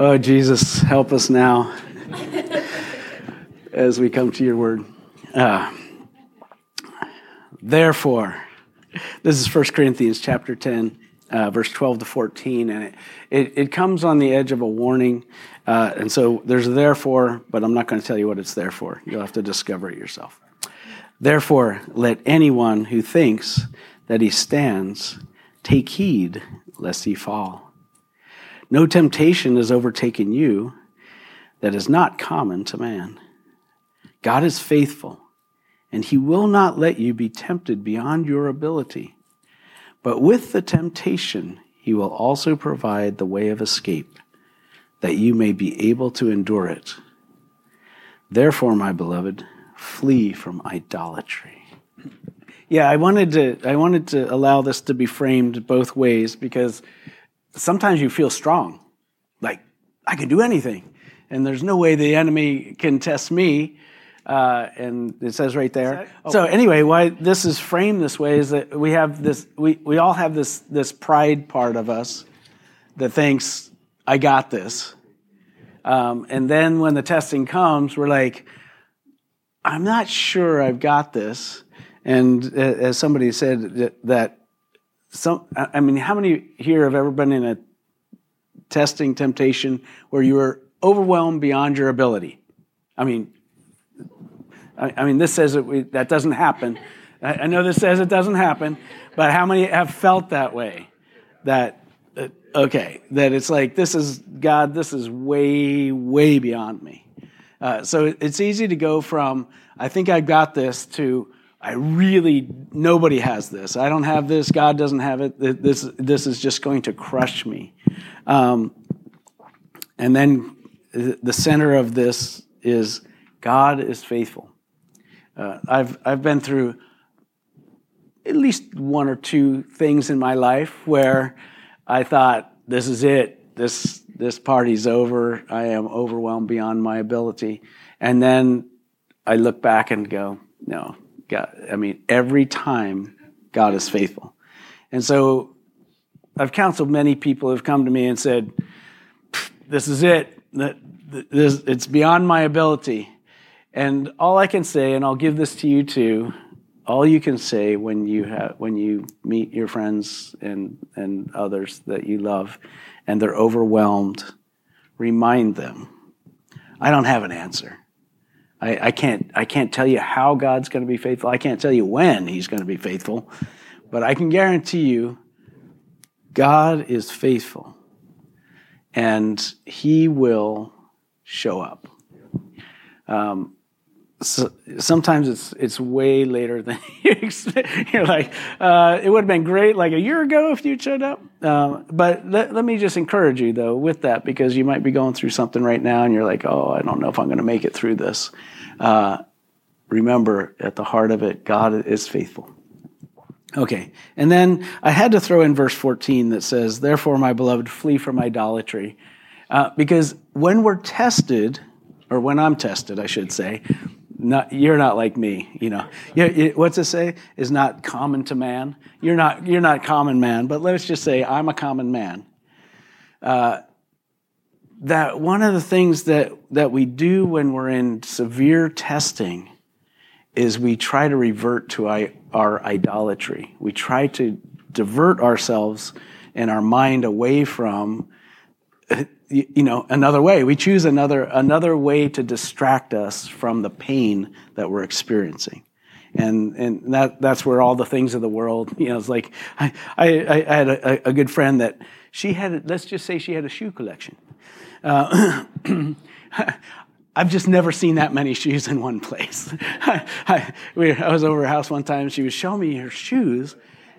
Oh, Jesus, help us now as we come to your word. Uh, therefore, this is 1 Corinthians chapter 10, uh, verse 12 to 14, and it, it, it, comes on the edge of a warning. Uh, and so there's therefore, but I'm not going to tell you what it's there for. You'll have to discover it yourself. Therefore, let anyone who thinks that he stands take heed lest he fall. No temptation has overtaken you that is not common to man. God is faithful, and he will not let you be tempted beyond your ability. But with the temptation, he will also provide the way of escape, that you may be able to endure it. Therefore, my beloved, flee from idolatry. Yeah, I wanted to I wanted to allow this to be framed both ways because sometimes you feel strong, like I can do anything, and there's no way the enemy can test me. Uh, and it says right there. Oh. So anyway, why this is framed this way is that we have this. We we all have this this pride part of us that thinks I got this, um, and then when the testing comes, we're like, I'm not sure I've got this. And uh, as somebody said that, that some, I mean, how many here have ever been in a testing temptation where you were overwhelmed beyond your ability? I mean, I, I mean, this says that we, that doesn't happen. I, I, know this says it doesn't happen, but how many have felt that way? That, uh, okay, that it's like, this is, God, this is way, way beyond me. Uh, so it's easy to go from, I think I've got this, to, I really, nobody has this. I don't have this. God doesn't have it. This, this is just going to crush me. Um, and then the center of this is God is faithful. Uh, I've, I've been through at least one or two things in my life where I thought, this is it. This, this party's over. I am overwhelmed beyond my ability. And then I look back and go, no, God, I mean, every time God is faithful. And so I've counseled many people who have come to me and said, This is it. This, it's beyond my ability. And all I can say, and I'll give this to you too, all you can say when you have when you meet your friends and, and others that you love and they're overwhelmed, remind them, I don't have an answer. I, I, can't, I can't tell you how God's going to be faithful. I can't tell you when He's going to be faithful. But I can guarantee you, God is faithful. And He will show up. Um, so sometimes it's it's way later than you expect. You're like, uh, it would have been great like a year ago if you showed up. Um, but let, let me just encourage you though with that because you might be going through something right now and you're like, oh, I don't know if I'm going to make it through this. Uh, remember, at the heart of it, God is faithful. Okay, and then I had to throw in verse 14 that says, Therefore, my beloved, flee from idolatry. Uh, because when we're tested, or when I'm tested, I should say, not, you're not like me, you know. what's it say? Is not common to man. You're not, you're not common man, but let's just say I'm a common man. Uh, that one of the things that, that we do when we're in severe testing is we try to revert to our idolatry. We try to divert ourselves and our mind away from you know another way we choose another another way to distract us from the pain that we're experiencing and and that that's where all the things of the world you know it's like i i, I had a, a, good friend that she had let's just say she had a shoe collection uh, I've just never seen that many shoes in one place. I, I, we, I, was over her house one time. She was showing me her shoes,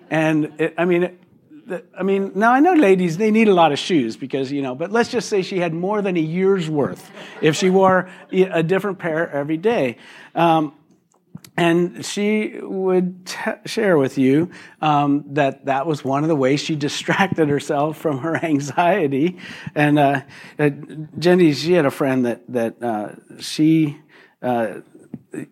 and it, I mean, it, I mean, now I know ladies they need a lot of shoes because you know, but let's just say she had more than a year's worth if she wore a different pair every day. Um, and she would t- share with you um, that that was one of the ways she distracted herself from her anxiety. And uh, uh, Jenny, she had a friend that that uh, she uh,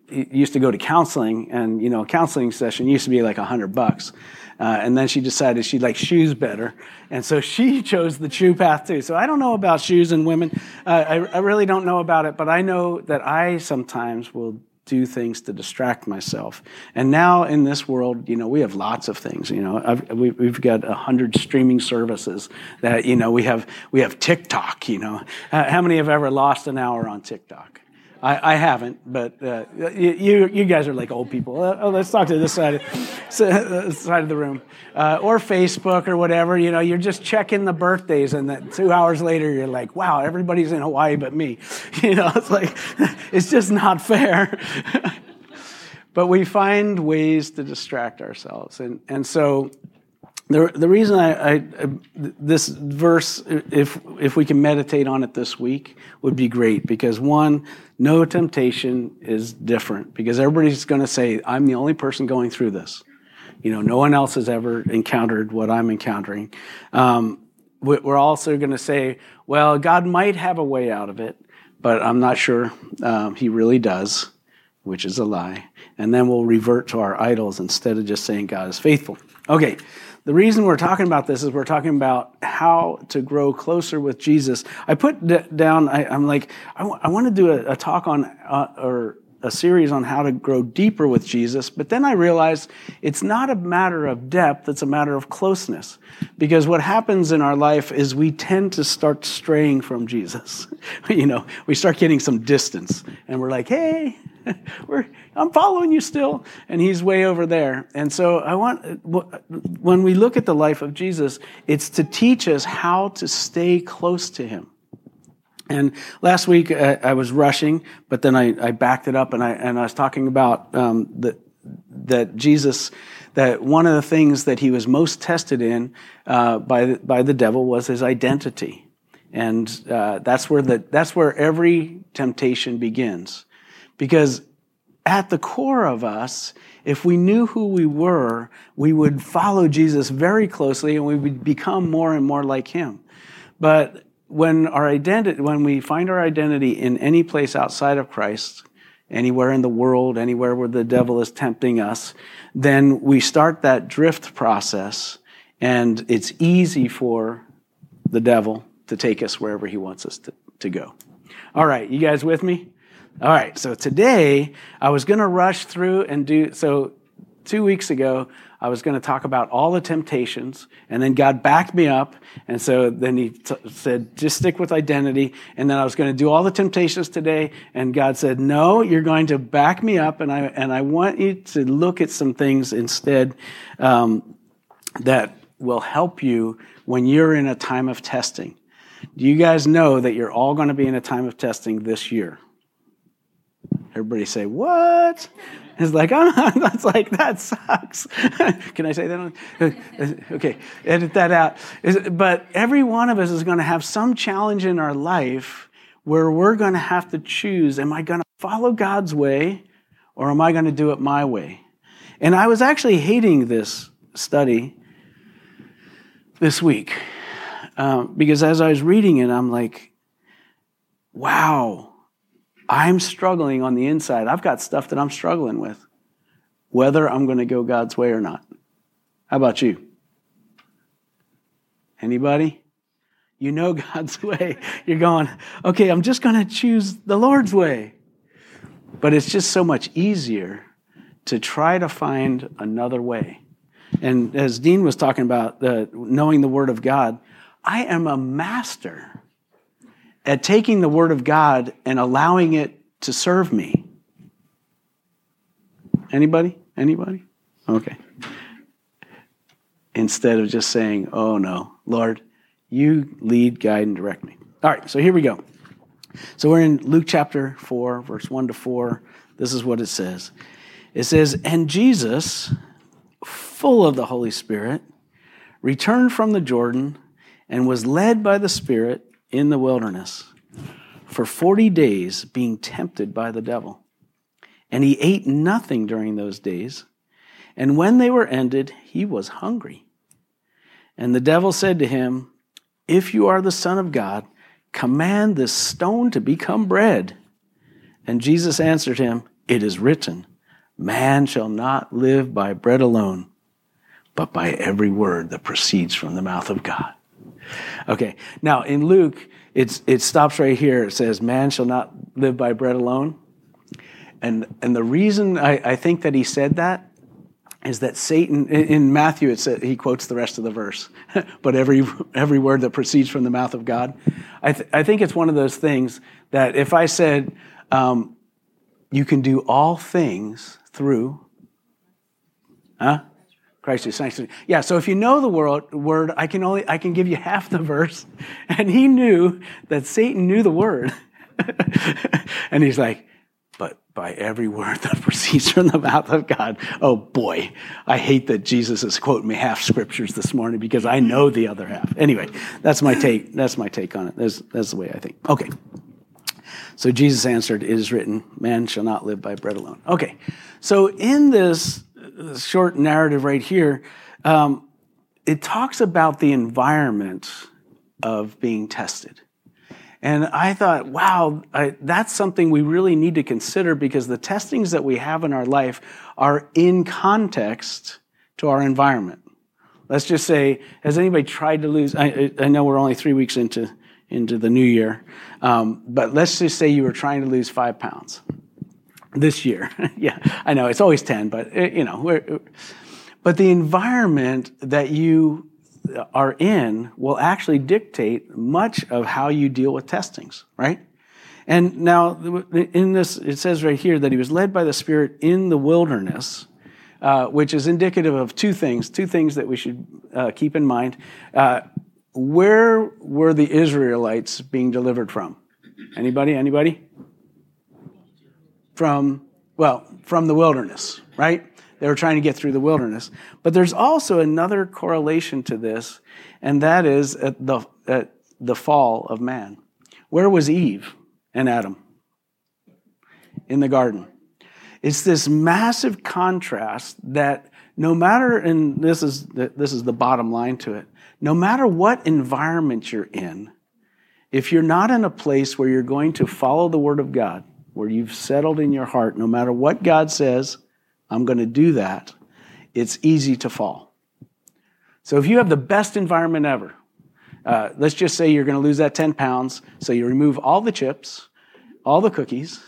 used to go to counseling, and you know, a counseling session used to be like a hundred bucks. Uh, and then she decided she liked shoes better. And so she chose the shoe path too. So I don't know about shoes and women. Uh, I, I really don't know about it, but I know that I sometimes will do things to distract myself. And now in this world, you know, we have lots of things. You know, I've, we, have got a hundred streaming services that you know we have. We have TikTok. You know, uh, how many have ever lost an hour on TikTok? I, I haven't, but uh, you, you guys are like old people. Uh, oh, let's talk to this side, uh, side of the room, uh, or Facebook or whatever. You know, you're just checking the birthdays, and then two hours later, you're like, "Wow, everybody's in Hawaii but me." You know, it's like it's just not fair. but we find ways to distract ourselves, and and so the, the reason I, I, this verse, if if we can meditate on it this week, would be great because one, no temptation is different because everybody's going to say, "I'm the only person going through this." You know, no one else has ever encountered what I'm encountering. Um, we're also going to say, "Well, God might have a way out of it, but I'm not sure um, He really does," which is a lie. And then we'll revert to our idols instead of just saying God is faithful. Okay. The reason we're talking about this is we're talking about how to grow closer with Jesus. I put d- down, I, am like, I, w- I want to do a, a talk on, uh, or a series on how to grow deeper with Jesus, but then I realized it's not a matter of depth, it's a matter of closeness. Because what happens in our life is we tend to start straying from Jesus. you know, we start getting some distance and we're like, hey, I'm following you still. And he's way over there. And so I want, when we look at the life of Jesus, it's to teach us how to stay close to him. And last week uh, I was rushing, but then I, I, backed it up and I, and I was talking about um, the, that Jesus, that one of the things that he was most tested in uh, by, the, by the devil was his identity. And uh, that's, where the, that's where every temptation begins. Because at the core of us, if we knew who we were, we would follow Jesus very closely and we would become more and more like him. But when our identity, when we find our identity in any place outside of Christ, anywhere in the world, anywhere where the devil is tempting us, then we start that drift process and it's easy for the devil to take us wherever he wants us to, to go. All right, you guys with me? All right, so today I was going to rush through and do so. Two weeks ago, I was going to talk about all the temptations, and then God backed me up, and so then He t- said, just stick with identity. And then I was going to do all the temptations today, and God said, no, you're going to back me up, and I and I want you to look at some things instead um, that will help you when you're in a time of testing. Do you guys know that you're all going to be in a time of testing this year? Everybody say, What? It's like, that's like, that sucks. Can I say that? okay, edit that out. But every one of us is going to have some challenge in our life where we're going to have to choose am I going to follow God's way or am I going to do it my way? And I was actually hating this study this week um, because as I was reading it, I'm like, wow I'm struggling on the inside. I've got stuff that I'm struggling with, whether I'm going to go God's way or not. How about you? Anybody? You know God's way. You're going, okay, I'm just going to choose the Lord's way. But it's just so much easier to try to find another way. And as Dean was talking about the, knowing the Word of God, I am a master at taking the Word of God and allowing it to serve me. Anybody? Anybody? Okay. Instead of just saying, oh no, Lord, you lead, guide, and direct me. All right, so here we go. So we're in Luke chapter 4, verse 1 to 4. This is what it says it says, And Jesus, full of the Holy Spirit, returned from the Jordan and was led by the Spirit in the wilderness for 40 days, being tempted by the devil. And he ate nothing during those days. And when they were ended, he was hungry. And the devil said to him, If you are the Son of God, command this stone to become bread. And Jesus answered him, it is written, Man shall not live by bread alone, but by every word that proceeds from the mouth of God. Okay, now in Luke, it's, it stops right here. It says, Man shall not live by bread alone. And, and the reason I, I think that he said that is that Satan, in Matthew, it says, he quotes the rest of the verse, but every, every word that proceeds from the mouth of God. I, th- I think it's one of those things that if I said, um, you can do all things through, huh? Christ who sanctifies. Yeah, so if you know the word, word, I can only I can give you half the verse, and he knew that Satan knew the word, and he's like, but by every word that proceeds from the mouth of God. Oh boy, I hate that Jesus is quoting me half scriptures this morning because I know the other half. Anyway, that's my take. That's my take on it. That's, that's the way I think. Okay. So Jesus answered, It is written, man shall not live by bread alone. Okay. So in this short narrative right here, um, it talks about the environment of being tested. And I thought, wow, I, that's something we really need to consider because the testings that we have in our life are in context to our environment. Let's just say, has anybody tried to lose? I, I know we're only three weeks into, into the new year, um, but let's just say you were trying to lose five pounds this year. yeah, I know it's always 10, but uh, you know, but the environment that you are in will actually dictate much of how you deal with testings, right? And now in this, it says right here that he was led by the Spirit in the wilderness, uh, which is indicative of two things, two things that we should uh, keep in mind. Uh, where were the Israelites being delivered from? Anybody? Anybody? From, well, from the wilderness, right? They were trying to get through the wilderness. But there's also another correlation to this, and that is at the, at the fall of man. Where was Eve and Adam? In the garden. It's this massive contrast that no matter, and this is the, this is the bottom line to it, no matter what environment you're in, if you're not in a place where you're going to follow the Word of God, where you've settled in your heart, no matter what God says, I'm going to do that, it's easy to fall. So if you have the best environment ever, uh, let's just say you're going to lose that 10 pounds, so you remove all the chips, all the cookies,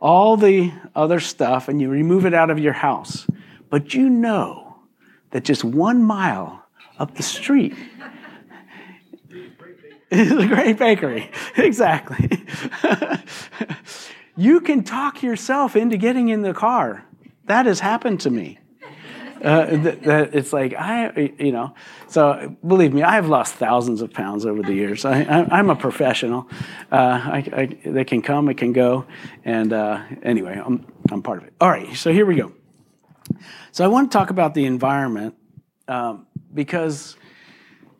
all the other stuff, and you remove it out of your house. But you know that just one mile up the street is a great bakery. Exactly. You can talk yourself into getting in the car. That has happened to me. Uh, it's like I, you know. So believe me, I have lost thousands of pounds over the years. I, am a professional. Uh, I, I, they can come, it can go, and uh, anyway, I'm I'm part of it. All right, so here we go. So I want to talk about the environment um, because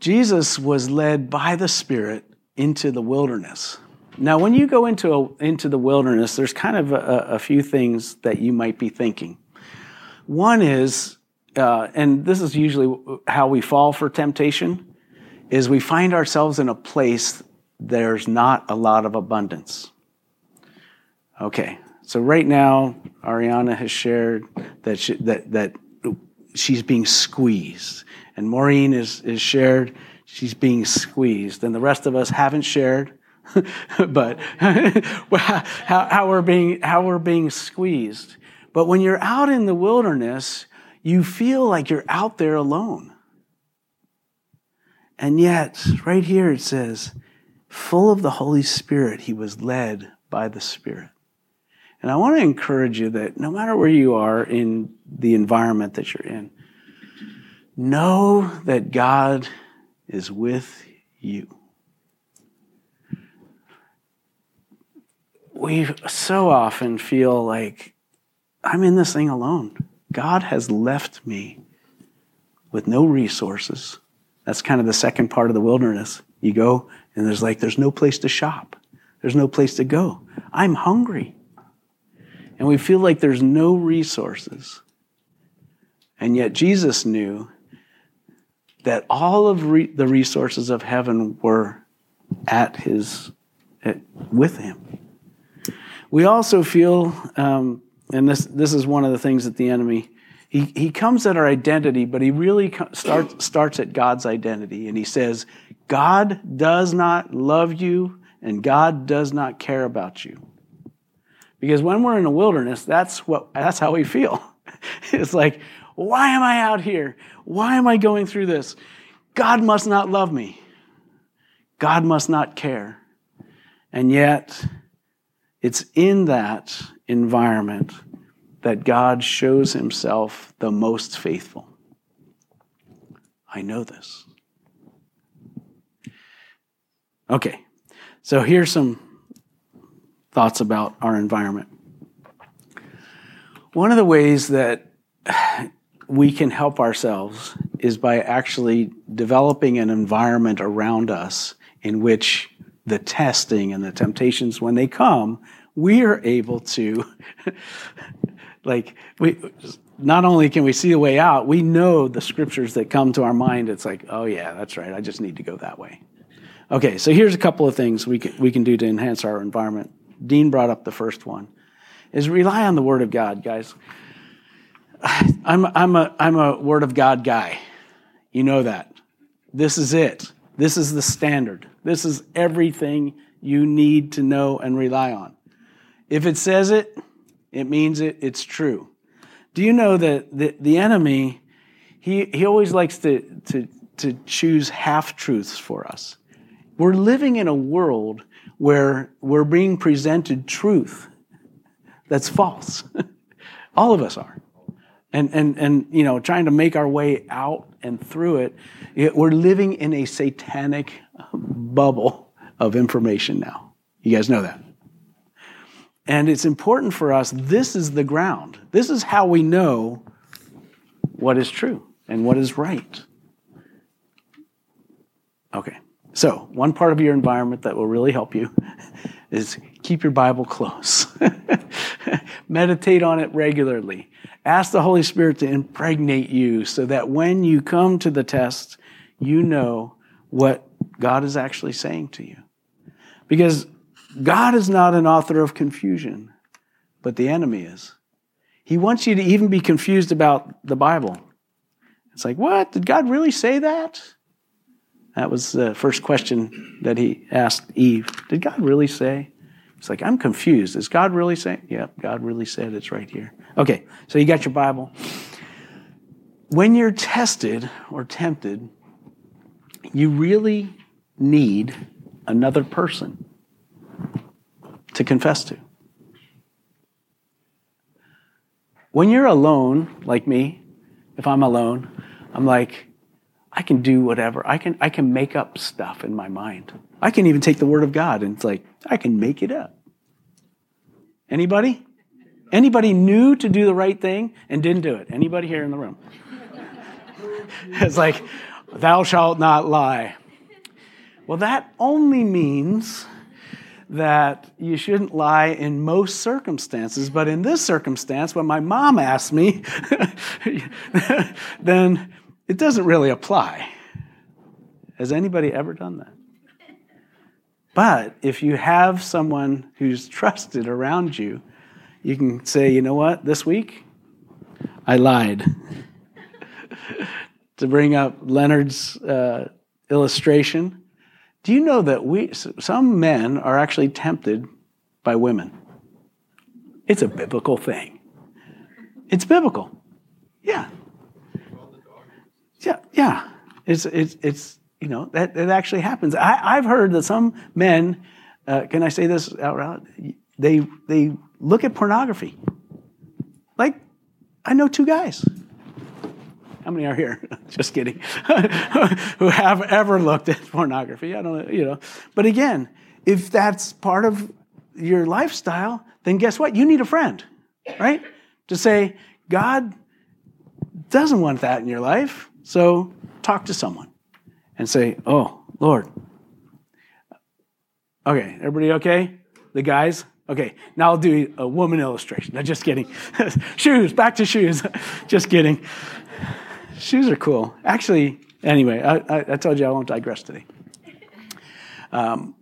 Jesus was led by the Spirit into the wilderness. Now, when you go into, a, into the wilderness, there's kind of a, a, few things that you might be thinking. One is, uh, and this is usually how we fall for temptation, is we find ourselves in a place there's not a lot of abundance. Okay, so right now, Ariana has shared that she, that that she's being squeezed, and Maureen is is shared she's being squeezed, and the rest of us haven't shared but how, how, we're being, how we're being squeezed. But when you're out in the wilderness, you feel like you're out there alone. And yet, right here it says, full of the Holy Spirit, he was led by the Spirit. And I want to encourage you that no matter where you are in the environment that you're in, know that God is with you. We so often feel like I'm in this thing alone. God has left me with no resources. That's kind of the second part of the wilderness. You go and there's like, there's no place to shop. There's no place to go. I'm hungry. And we feel like there's no resources. And yet Jesus knew that all of re- the resources of heaven were at his, at, with him. We also feel, um, and this, this is one of the things that the enemy, he, he comes at our identity, but he really starts, starts at God's identity. And he says, God does not love you and God does not care about you. Because when we're in the wilderness, that's what that's how we feel. it's like, why am I out here? Why am I going through this? God must not love me. God must not care. And yet, it's in that environment that God shows himself the most faithful. I know this. Okay, so here's some thoughts about our environment. One of the ways that we can help ourselves is by actually developing an environment around us in which the testing and the temptations, when they come, we are able to, like, we, not only can we see a way out, we know the scriptures that come to our mind. It's like, oh, yeah, that's right. I just need to go that way. Okay, so here's a couple of things we can, we can do to enhance our environment. Dean brought up the first one, is rely on the Word of God, guys. I'm, I'm, a, I'm a Word of God guy. You know that. This is it. This is the standard. This is everything you need to know and rely on. If it says it, it means it, it's true. Do you know that the, the enemy, he, he always likes to, to, to choose half truths for us? We're living in a world where we're being presented truth that's false. All of us are. And, and, and, you know, trying to make our way out and through it, we're living in a satanic bubble of information now. You guys know that. And it's important for us, this is the ground. This is how we know what is true and what is right. Okay. So, one part of your environment that will really help you is keep your Bible close. Meditate on it regularly. Ask the Holy Spirit to impregnate you so that when you come to the test, you know what God is actually saying to you. Because God is not an author of confusion, but the enemy is. He wants you to even be confused about the Bible. It's like, what? Did God really say that? That was the first question that he asked Eve. Did God really say? It's like, I'm confused. Is God really saying? Yep, God really said it's right here. Okay, so you got your Bible. When you're tested or tempted, you really need another person to confess to. When you're alone, like me, if I'm alone, I'm like, I can do whatever. I can, I can make up stuff in my mind. I can even take the word of God and it's like, I can make it up. Anybody? Anybody knew to do the right thing and didn't do it? Anybody here in the room? it's like, thou shalt not lie. Well, that only means that you shouldn't lie in most circumstances, but in this circumstance, when my mom asked me, then it doesn't really apply. Has anybody ever done that? But if you have someone who's trusted around you, you can say, you know what, this week I lied. to bring up Leonard's uh, illustration, do you know that we, some men are actually tempted by women? It's a biblical thing. It's biblical. Yeah. Yeah, yeah. It's, it's, it's you know, that, that actually happens. I, I've heard that some men, uh, can I say this out loud? They, they look at pornography. Like, I know two guys. How many are here? Just kidding. Who have ever looked at pornography? I don't know, you know. But again, if that's part of your lifestyle, then guess what? You need a friend, right? To say, God doesn't want that in your life. So talk to someone and say, Oh, Lord. Okay, everybody okay? The guys? Okay, now I'll do a woman illustration. No, just kidding. shoes, back to shoes. just kidding. Shoes are cool. Actually, anyway, I, I, I told you I won't digress today. Um,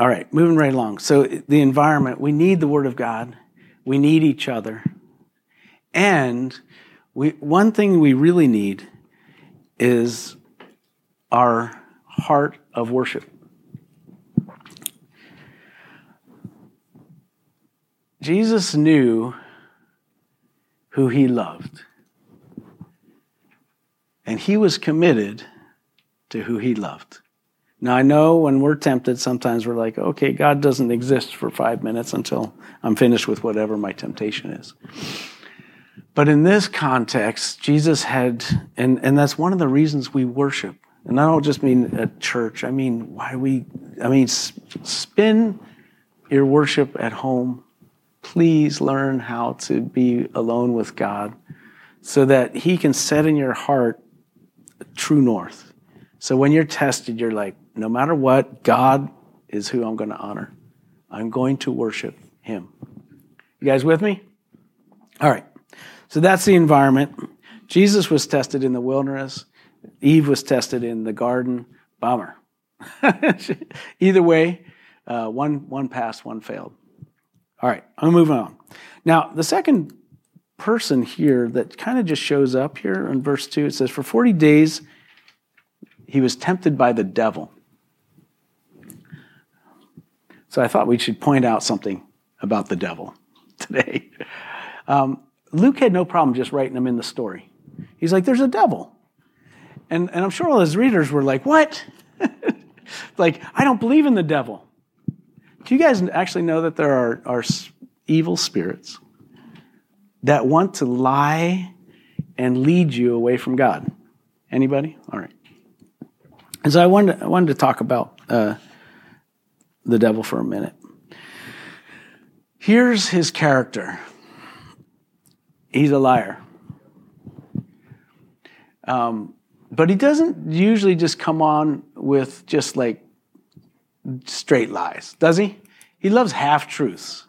all right, moving right along. So, the environment, we need the Word of God, we need each other. And we, one thing we really need is our heart of worship. Jesus knew who he loved. And he was committed to who he loved. Now, I know when we're tempted, sometimes we're like, okay, God doesn't exist for five minutes until I'm finished with whatever my temptation is. But in this context, Jesus had, and, and that's one of the reasons we worship. And I don't just mean at church, I mean, why we, I mean, spin your worship at home. Please learn how to be alone with God so that He can set in your heart true north. So when you're tested, you're like, no matter what, God is who I'm going to honor. I'm going to worship Him. You guys with me? All right. So that's the environment. Jesus was tested in the wilderness. Eve was tested in the garden. Bummer. Either way, uh, one, one passed, one failed. All right, I'm moving on. Now, the second person here that kind of just shows up here in verse 2, it says, For 40 days he was tempted by the devil. So I thought we should point out something about the devil today. Um, Luke had no problem just writing him in the story. He's like, There's a devil. And, and I'm sure all his readers were like, What? like, I don't believe in the devil. Do you guys actually know that there are, are evil spirits that want to lie and lead you away from God? Anybody? All right. And so I wanted, I wanted to talk about uh, the devil for a minute. Here's his character he's a liar. Um, but he doesn't usually just come on with just like straight lies, does he? He loves half truths.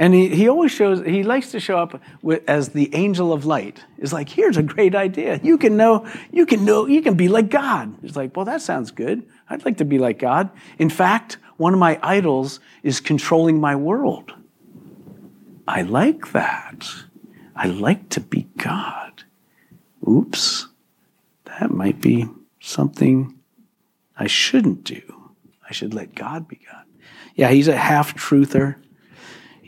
And he, he always shows, he likes to show up with, as the angel of light. It's like, here's a great idea. You can know, you can know, you can be like God. It's like, well, that sounds good. I'd like to be like God. In fact, one of my idols is controlling my world. I like that. I like to be God. Oops, that might be something I shouldn't do. I should let God be God. Yeah, he's a half truther.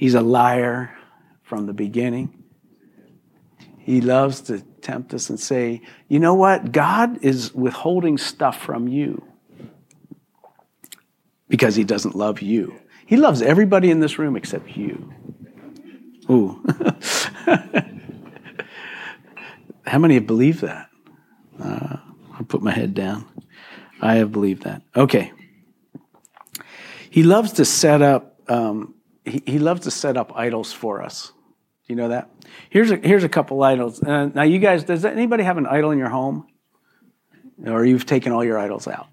He's a liar from the beginning. He loves to tempt us and say, you know what? God is withholding stuff from you because he doesn't love you. He loves everybody in this room except you. Ooh. How many have believed that? Uh, I'll put my head down. I have believed that. Okay. He loves to set up um, he, he loves to set up idols for us. Do you know that? Here's a, here's a couple idols. Uh, now, you guys, does anybody have an idol in your home? Or you've taken all your idols out?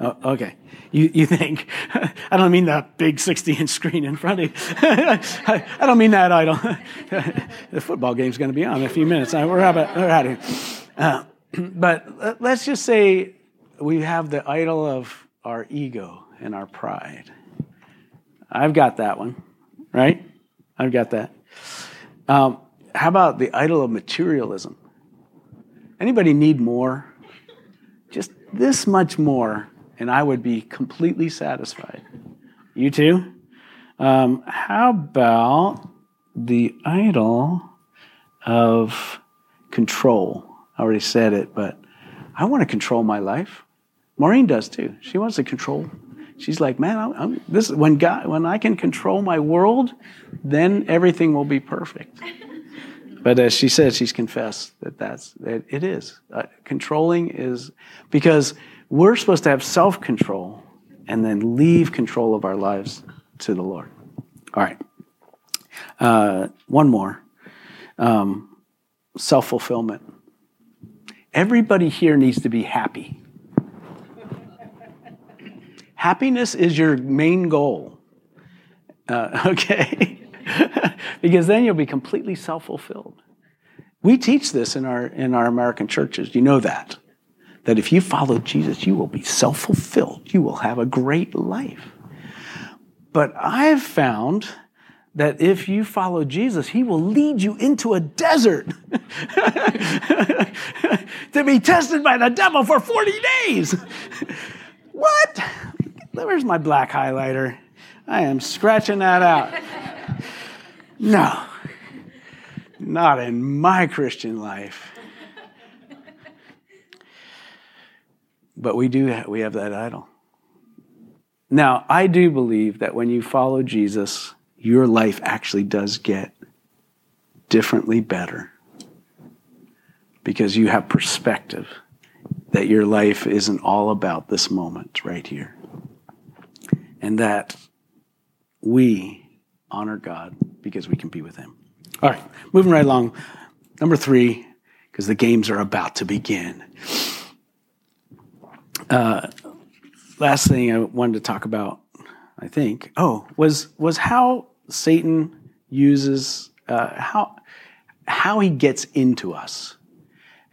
Oh, okay. You, you think, I don't mean that big 60 inch screen in front of you. I, I, don't mean that idol. the football game's going to be on in a few minutes. We're out of, we're out of here. Uh, but let's just say we have the idol of our ego and our pride. I've got that one, right? I've got that. Um, how about the idol of materialism? Anybody need more? Just this much more, and I would be completely satisfied. You too? Um, how about the idol of control? I already said it, but I want to control my life. Maureen does too. She wants to control She's like, man, I'm, I'm, this when God, when I can control my world, then everything will be perfect. But as she said, she's confessed that that's that it is uh, controlling is because we're supposed to have self control and then leave control of our lives to the Lord. All right, uh, one more um, self fulfillment. Everybody here needs to be happy. Happiness is your main goal. Uh, okay? because then you'll be completely self fulfilled. We teach this in our, in our American churches. You know that. That if you follow Jesus, you will be self fulfilled. You will have a great life. But I've found that if you follow Jesus, he will lead you into a desert to be tested by the devil for 40 days. what? Where's my black highlighter? I am scratching that out. No, not in my Christian life. But we do have, we have that idol. Now, I do believe that when you follow Jesus, your life actually does get differently better because you have perspective that your life isn't all about this moment right here. And that we honor God because we can be with Him. All right, moving right along. Number three, because the games are about to begin. Uh, last thing I wanted to talk about, I think, oh, was was how Satan uses uh, how how he gets into us,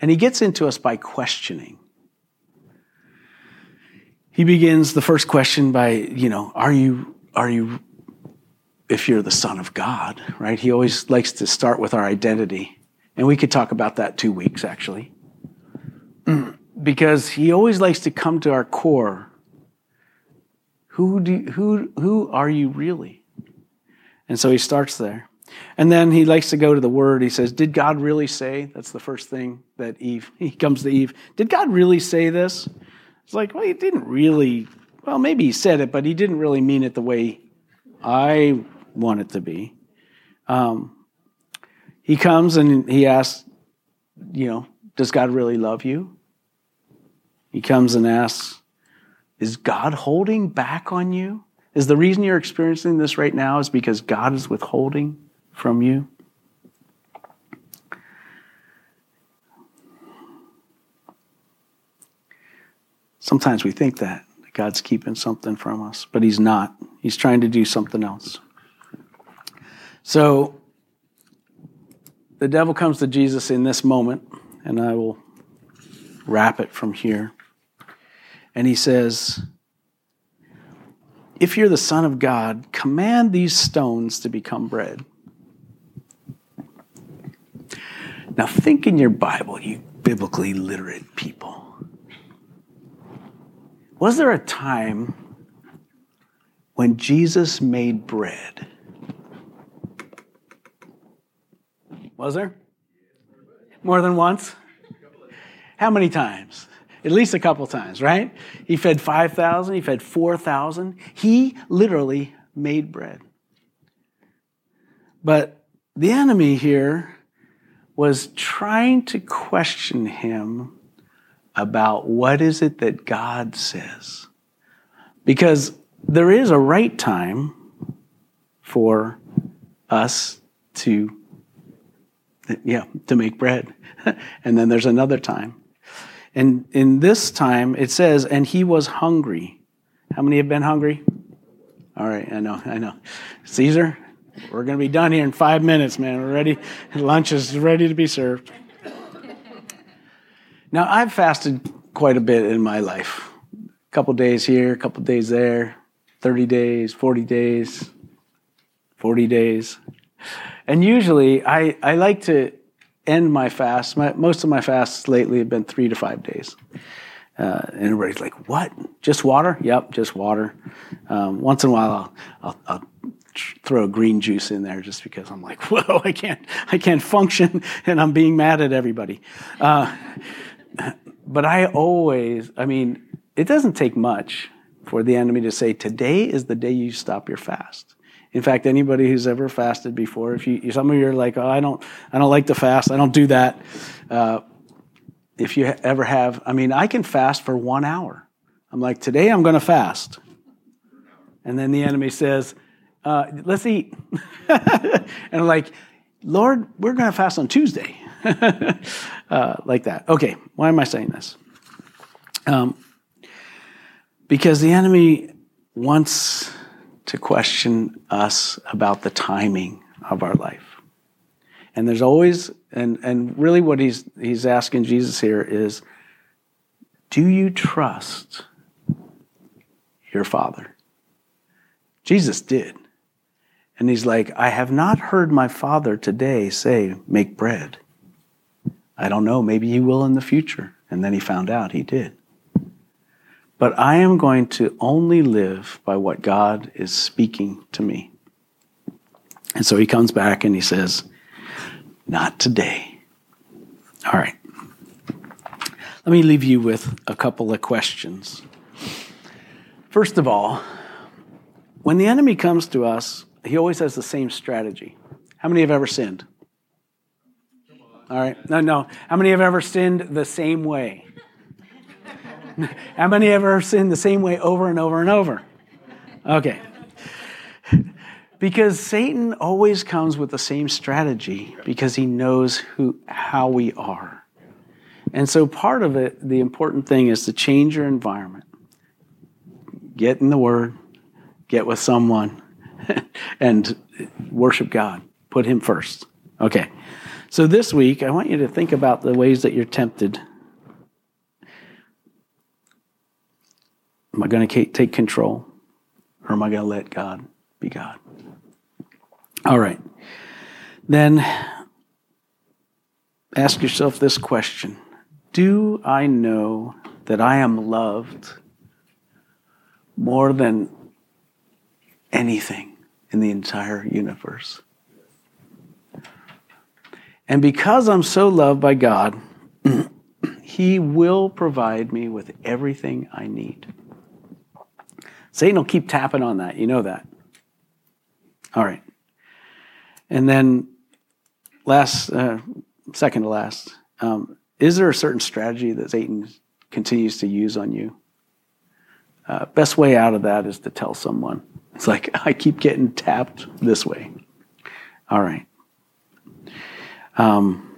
and he gets into us by questioning. He begins the first question by, you know, are you are you if you're the son of God, right? He always likes to start with our identity. And we could talk about that two weeks, actually. because he always likes to come to our core. Who, do, who, who are you really? And so he starts there. And then he likes to go to the word. He says, Did God really say? That's the first thing that Eve, he comes to Eve. Did God really say this? It's like, well, he didn't really, well, maybe he said it, but he didn't really mean it the way I want it to be. Um, he comes and he asks, you know, does God really love you? He comes and asks, is God holding back on you? Is the reason you're experiencing this right now is because God is withholding from you? Sometimes we think that God's keeping something from us, but He's not. He's trying to do something else. So the devil comes to Jesus in this moment, and I will wrap it from here. And he says, If you're the Son of God, command these stones to become bread. Now, think in your Bible, you biblically literate people. Was there a time when Jesus made bread? Was there? More than once? How many times? At least a couple times, right? He fed 5,000, he fed 4,000. He literally made bread. But the enemy here was trying to question him about what is it that God says. Because there is a right time for us to yeah, to make bread. and then there's another time. And in this time, it says, and he was hungry. How many have been hungry? All right, I know, I know. Caesar, we're going to be done here in five minutes, man. We're ready. Lunch is ready to be served. Now, I've fasted quite a bit in my life. A couple days here, a couple days there, 30 days, 40 days, 40 days. And usually I, I like to end my fast. My, most of my fasts lately have been three to five days. Uh, and everybody's like, what? Just water? Yep, just water. Um, once in a while, I'll, I'll, I'll throw green juice in there just because I'm like, whoa, I can't, I can't function, and I'm being mad at everybody. Uh, but I always, I mean, it doesn't take much for the enemy to say, today is the day you stop your fast. In fact, anybody who's ever fasted before, if you some of you are like, oh, I don't, I don't like to fast, I don't do that. Uh, if you ever have, I mean, I can fast for one hour. I'm like, today I'm going to fast, and then the enemy says, uh, let's eat, and I'm like, Lord, we're going to fast on Tuesday, uh, like that. Okay, why am I saying this? Um, because the enemy wants to question us about the timing of our life. And there's always, and, and really what he's, he's asking Jesus here is do you trust your Father? Jesus did. And he's like, I have not heard my father today say, Make bread. I don't know, maybe he will in the future. And then he found out he did. But I am going to only live by what God is speaking to me. And so he comes back and he says, Not today. All right. Let me leave you with a couple of questions. First of all, when the enemy comes to us, he always has the same strategy. How many have ever sinned? All right. No, no. How many have ever sinned the same way? How many have ever sinned the same way over and over and over? Okay. Because Satan always comes with the same strategy because he knows who, how we are. And so part of it, the important thing is to change your environment. Get in the Word, get with someone, and worship God. Put Him first. Okay. So this week, I want you to think about the ways that you're tempted. Am I going to take control? Or am I going to let God be God? All right. Then ask yourself this question Do I know that I am loved more than anything in the entire universe? And because I'm so loved by God, He will provide me with everything I need. Satan will keep tapping on that. You know that. All right. And then, last, uh, second to last, um, is there a certain strategy that Satan continues to use on you? Uh, best way out of that is to tell someone. It's like, I keep getting tapped this way. All right. Um,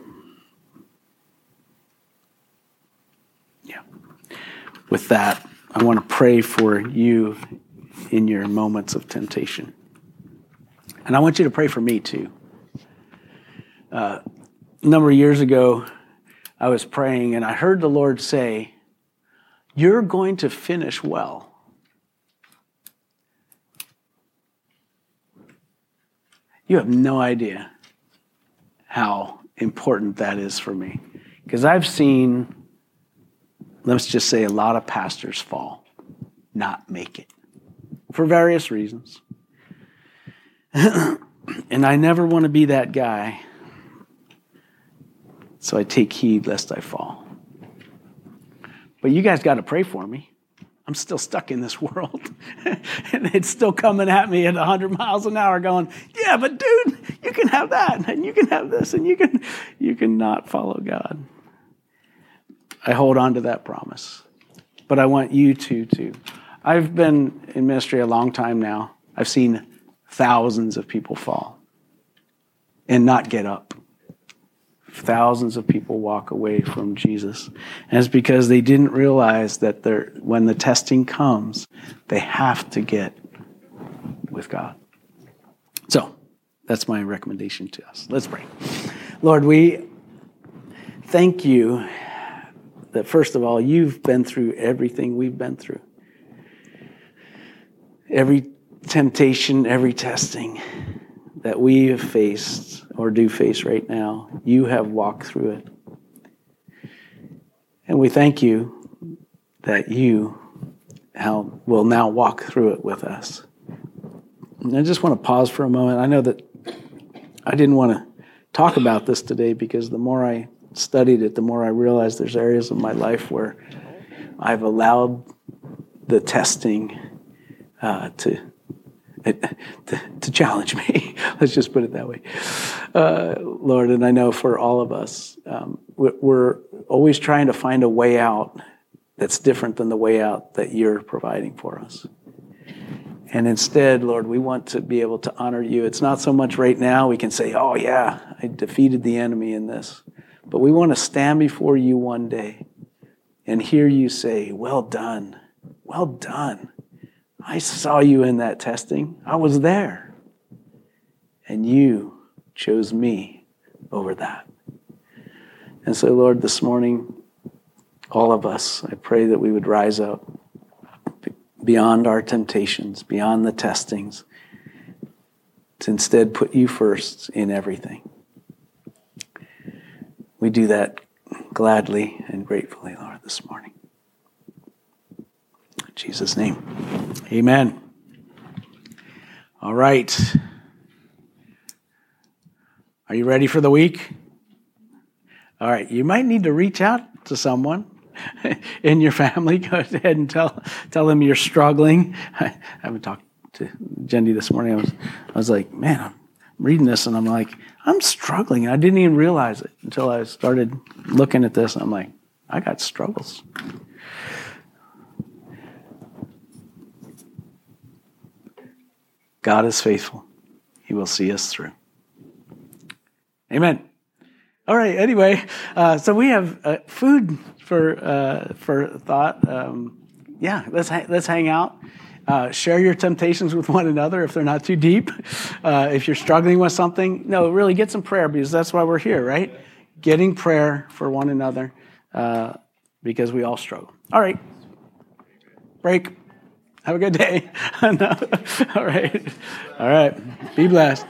yeah. With that, I want to pray for you in your moments of temptation. And I want you to pray for me too. Uh, a number of years ago, I was praying and I heard the Lord say, You're going to finish well. You have no idea how important that is for me. Because I've seen, let's just say, a lot of pastors fall, not make it for various reasons. and I never want to be that guy. So I take heed lest I fall. But you guys got to pray for me. I'm still stuck in this world. and it's still coming at me at 100 miles an hour going, "Yeah, but dude, you can have that and you can have this and you can you can not follow God." I hold on to that promise. But I want you to too. I've been in ministry a long time now. I've seen thousands of people fall and not get up thousands of people walk away from Jesus. And it's because they didn't realize that when the testing comes, they have to get with God. So, that's my recommendation to us. Let's pray. Lord, we thank you that, first of all, you've been through everything we've been through. Every temptation, every testing that we have faced or do face right now, you have walked through it. And we thank you that you will now walk through it with us. And I just want to pause for a moment. I know that I didn't want to talk about this today because the more I studied it, the more I realized there's areas of my life where I've allowed the testing uh, to to, challenge me. Let's just put it that way. Uh, Lord, and I know for all of us, um, we're always trying to find a way out that's different than the way out that you're providing for us. And instead, Lord, we want to be able to honor you. It's not so much right now we can say, oh, yeah, I defeated the enemy in this. But we want to stand before you one day and hear you say, well done, well done I saw you in that testing. I was there. And you chose me over that. And so, Lord, this morning, all of us, I pray that we would rise up beyond our temptations, beyond the testings, to instead put you first in everything. We do that gladly and gratefully, Lord, this morning. Jesus' name, amen. All right. Are you ready for the week? All right, you might need to reach out to someone in your family. Go ahead and tell tell them you're struggling. I haven't talked to Jenny this morning. I was I was like, man, I'm reading this and I'm like, I'm struggling. And I didn't even realize it until I started looking at this. I'm like, I got struggles. God is faithful. He will see us through. Amen. All right. Anyway, uh, so we have uh, food for uh, for thought. Um, yeah, let's ha- let's hang out. Uh, share your temptations with one another if they're not too deep. Uh, if you're struggling with something, no, really get some prayer because that's why we're here, right? Getting prayer for one another uh, because we all struggle. All right. Break. Have a good day. all right. All right. Be blessed.